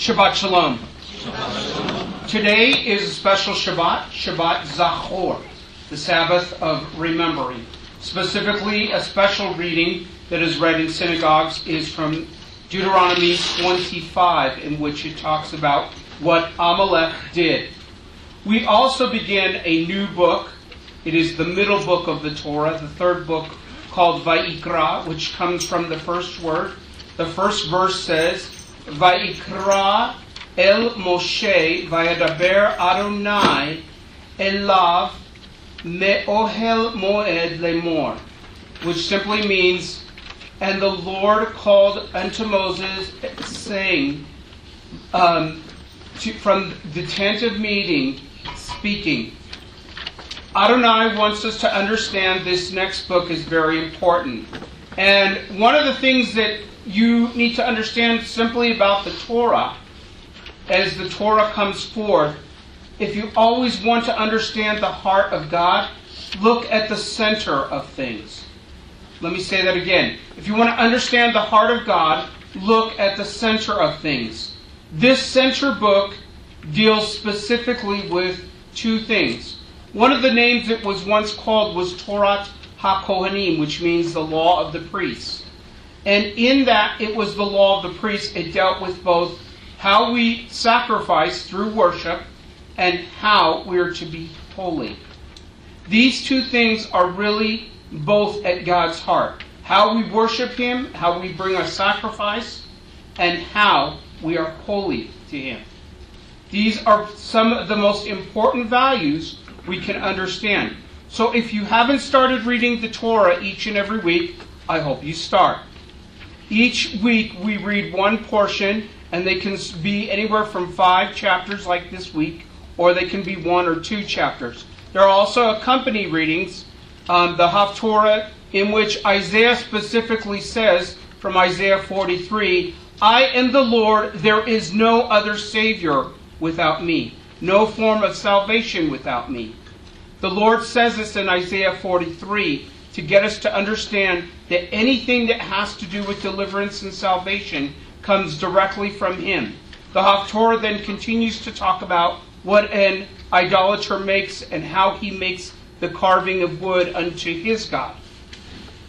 Shabbat Shalom. Today is a special Shabbat, Shabbat Zachor, the Sabbath of remembering. Specifically, a special reading that is read in synagogues is from Deuteronomy 25, in which it talks about what Amalek did. We also begin a new book. It is the middle book of the Torah, the third book called Vayikra, which comes from the first word. The first verse says, Vayikra El Moshe Vayadaber Adonai Elav Me'ohel Moed Lemor, which simply means, and the Lord called unto Moses, saying, um, to, from the tent of meeting, speaking. Adonai wants us to understand this next book is very important. And one of the things that you need to understand simply about the Torah, as the Torah comes forth, if you always want to understand the heart of God, look at the center of things. Let me say that again. If you want to understand the heart of God, look at the center of things. This center book deals specifically with two things. One of the names it was once called was Torat HaKohanim, which means the law of the priests. And in that, it was the law of the priests. It dealt with both how we sacrifice through worship and how we are to be holy. These two things are really both at God's heart. How we worship Him, how we bring our sacrifice, and how we are holy to Him. These are some of the most important values we can understand. So if you haven't started reading the Torah each and every week, I hope you start. Each week we read one portion, and they can be anywhere from five chapters, like this week, or they can be one or two chapters. There are also accompany readings, um, the Haftorah, in which Isaiah specifically says from Isaiah 43, I am the Lord, there is no other Savior without me, no form of salvation without me. The Lord says this in Isaiah 43 to get us to understand that anything that has to do with deliverance and salvation comes directly from Him. The Haftorah then continues to talk about what an idolater makes and how he makes the carving of wood unto his God.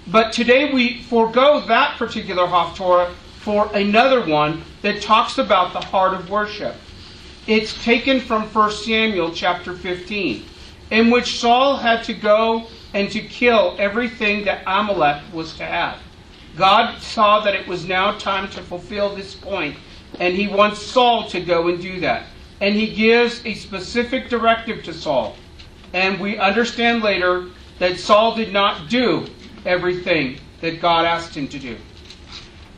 But today we forego that particular Haftorah for another one that talks about the heart of worship. It's taken from 1 Samuel chapter 15, in which Saul had to go and to kill everything that Amalek was to have. God saw that it was now time to fulfill this point, and he wants Saul to go and do that. And he gives a specific directive to Saul. And we understand later that Saul did not do everything that God asked him to do.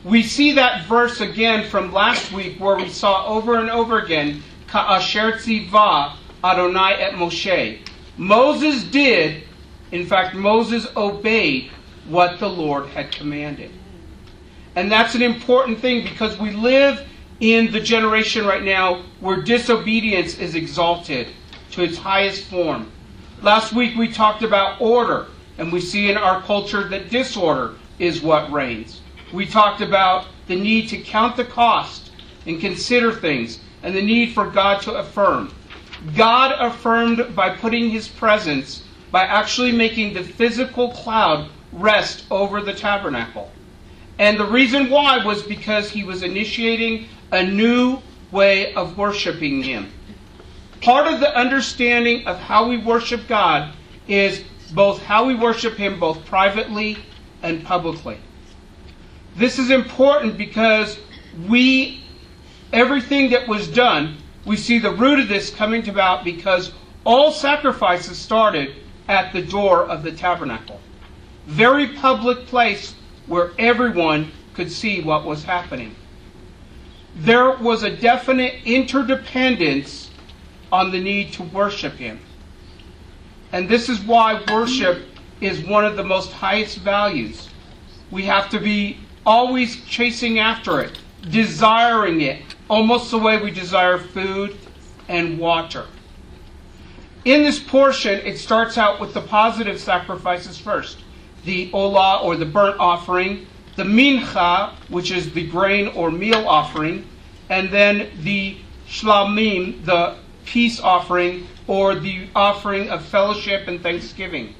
We see that verse again from last week where we saw over and over again Ka'asher tziva Adonai et Moshe. Moses did, in fact, Moses obeyed what the Lord had commanded. And that's an important thing because we live in the generation right now where disobedience is exalted to its highest form. Last week we talked about order, and we see in our culture that disorder is what reigns. We talked about the need to count the cost and consider things and the need for God to affirm. God affirmed by putting his presence, by actually making the physical cloud rest over the tabernacle. And the reason why was because he was initiating a new way of worshiping him. Part of the understanding of how we worship God is both how we worship him both privately and publicly. This is important because we everything that was done, we see the root of this coming about because all sacrifices started at the door of the tabernacle. Very public place where everyone could see what was happening. There was a definite interdependence on the need to worship Him. And this is why worship is one of the most highest values. We have to be always chasing after it, desiring it, almost the way we desire food and water. In this portion, it starts out with the positive sacrifices first the olah or the burnt offering, the mincha, which is the grain or meal offering, and then the shlamim, the peace offering, or the offering of fellowship and thanksgiving.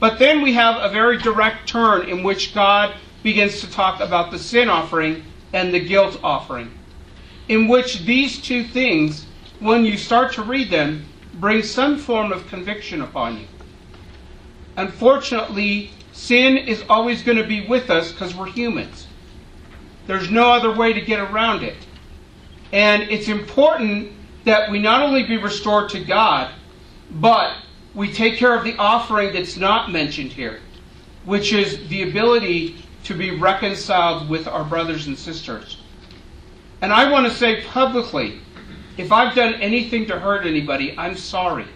But then we have a very direct turn in which God begins to talk about the sin offering and the guilt offering, in which these two things, when you start to read them, bring some form of conviction upon you. Unfortunately, sin is always going to be with us because we're humans. There's no other way to get around it. And it's important that we not only be restored to God, but we take care of the offering that's not mentioned here, which is the ability to be reconciled with our brothers and sisters. And I want to say publicly if I've done anything to hurt anybody, I'm sorry.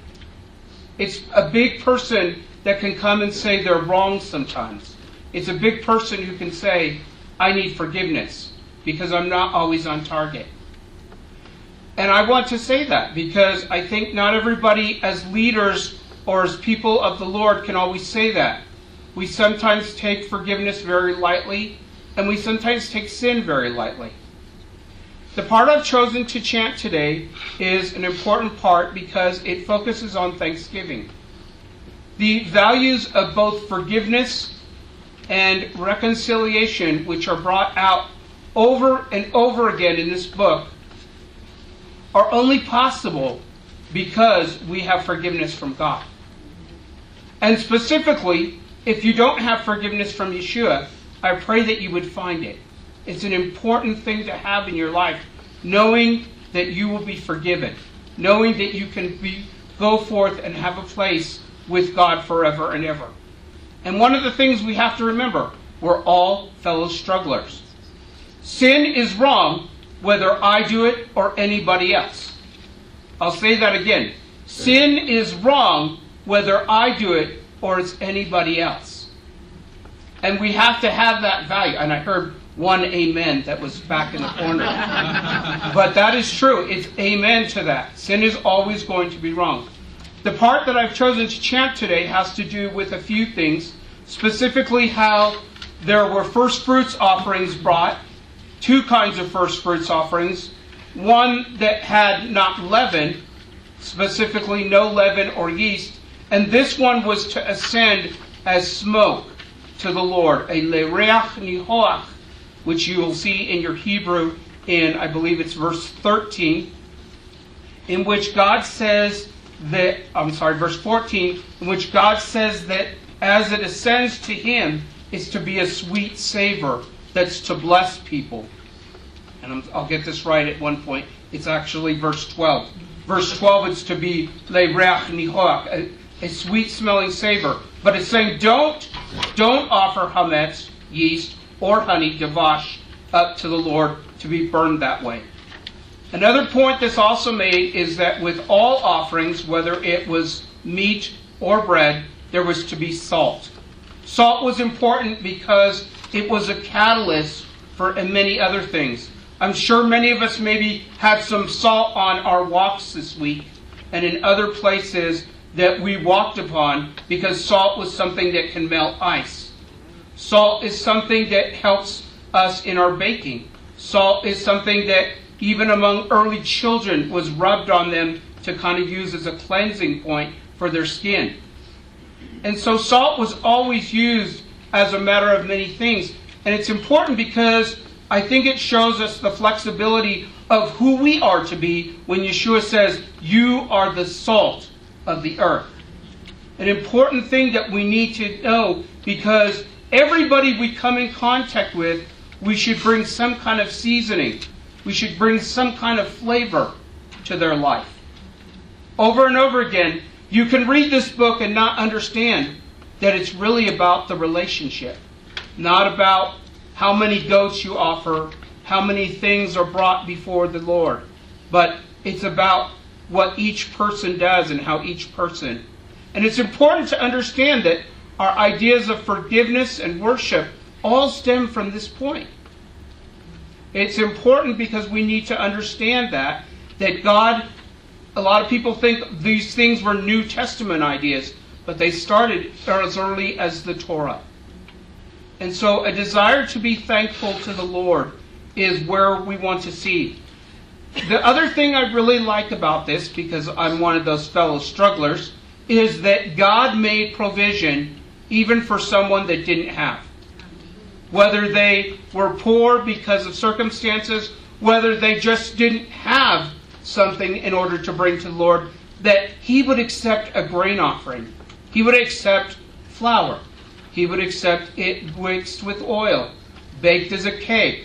It's a big person that can come and say they're wrong sometimes. It's a big person who can say, I need forgiveness because I'm not always on target. And I want to say that because I think not everybody, as leaders or as people of the Lord, can always say that. We sometimes take forgiveness very lightly, and we sometimes take sin very lightly. The part I've chosen to chant today is an important part because it focuses on thanksgiving. The values of both forgiveness and reconciliation, which are brought out over and over again in this book, are only possible because we have forgiveness from God. And specifically, if you don't have forgiveness from Yeshua, I pray that you would find it. It's an important thing to have in your life, knowing that you will be forgiven, knowing that you can be, go forth and have a place with God forever and ever. And one of the things we have to remember we're all fellow strugglers. Sin is wrong whether I do it or anybody else. I'll say that again. Sin is wrong whether I do it or it's anybody else. And we have to have that value. And I heard one amen that was back in the corner. but that is true. It's amen to that. Sin is always going to be wrong. The part that I've chosen to chant today has to do with a few things, specifically how there were first fruits offerings brought, two kinds of first fruits offerings. One that had not leaven, specifically no leaven or yeast, and this one was to ascend as smoke to the Lord, a lereach nihoach, which you will see in your Hebrew in, I believe it's verse 13, in which God says that, I'm sorry, verse 14, in which God says that as it ascends to Him, it's to be a sweet savor that's to bless people. And i will get this right at one point. It's actually verse 12. Verse 12 it's to be lereach nihoach, a, sweet smelling savor. But it's saying don't, don't offer hametz, yeast, or honey, davash, up to the Lord to be burned that way. Another point that's also made is that with all offerings, whether it was meat or bread, there was to be salt. Salt was important because it was a catalyst for many other things. I'm sure many of us maybe had some salt on our walks this week and in other places that we walked upon because salt was something that can melt ice. Salt is something that helps us in our baking. Salt is something that even among early children was rubbed on them to kind of use as a cleansing point for their skin. And so salt was always used as a matter of many things. And it's important because I think it shows us the flexibility of who we are to be when Yeshua says, You are the salt of the earth. An important thing that we need to know because everybody we come in contact with, we should bring some kind of seasoning. We should bring some kind of flavor to their life. Over and over again, you can read this book and not understand that it's really about the relationship, not about how many goats you offer, how many things are brought before the Lord, but it's about what each person does and how each person. And it's important to understand that our ideas of forgiveness and worship all stem from this point. It's important because we need to understand that that God a lot of people think these things were New Testament ideas, but they started as early as the Torah. And so a desire to be thankful to the Lord is where we want to see. The other thing I really like about this, because I'm one of those fellow strugglers, is that God made provision even for someone that didn't have. Whether they were poor because of circumstances, whether they just didn't have something in order to bring to the Lord, that He would accept a grain offering. He would accept flour. He would accept it mixed with oil, baked as a cake,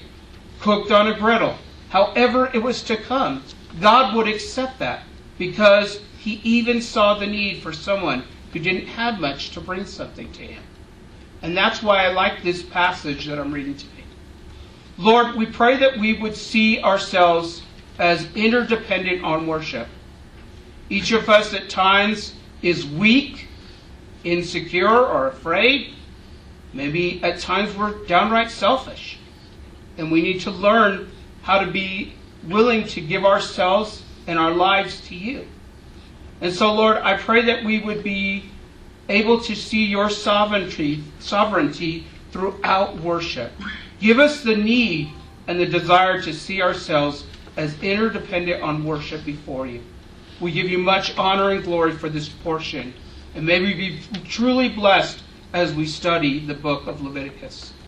cooked on a griddle. However, it was to come, God would accept that because He even saw the need for someone who didn't have much to bring something to Him. And that's why I like this passage that I'm reading today. Lord, we pray that we would see ourselves as interdependent on worship. Each of us at times is weak, insecure, or afraid. Maybe at times we're downright selfish. And we need to learn how to be willing to give ourselves and our lives to you. And so, Lord, I pray that we would be able to see your sovereignty, sovereignty throughout worship. Give us the need and the desire to see ourselves as interdependent on worship before you. We give you much honor and glory for this portion, and may we be truly blessed as we study the book of Leviticus.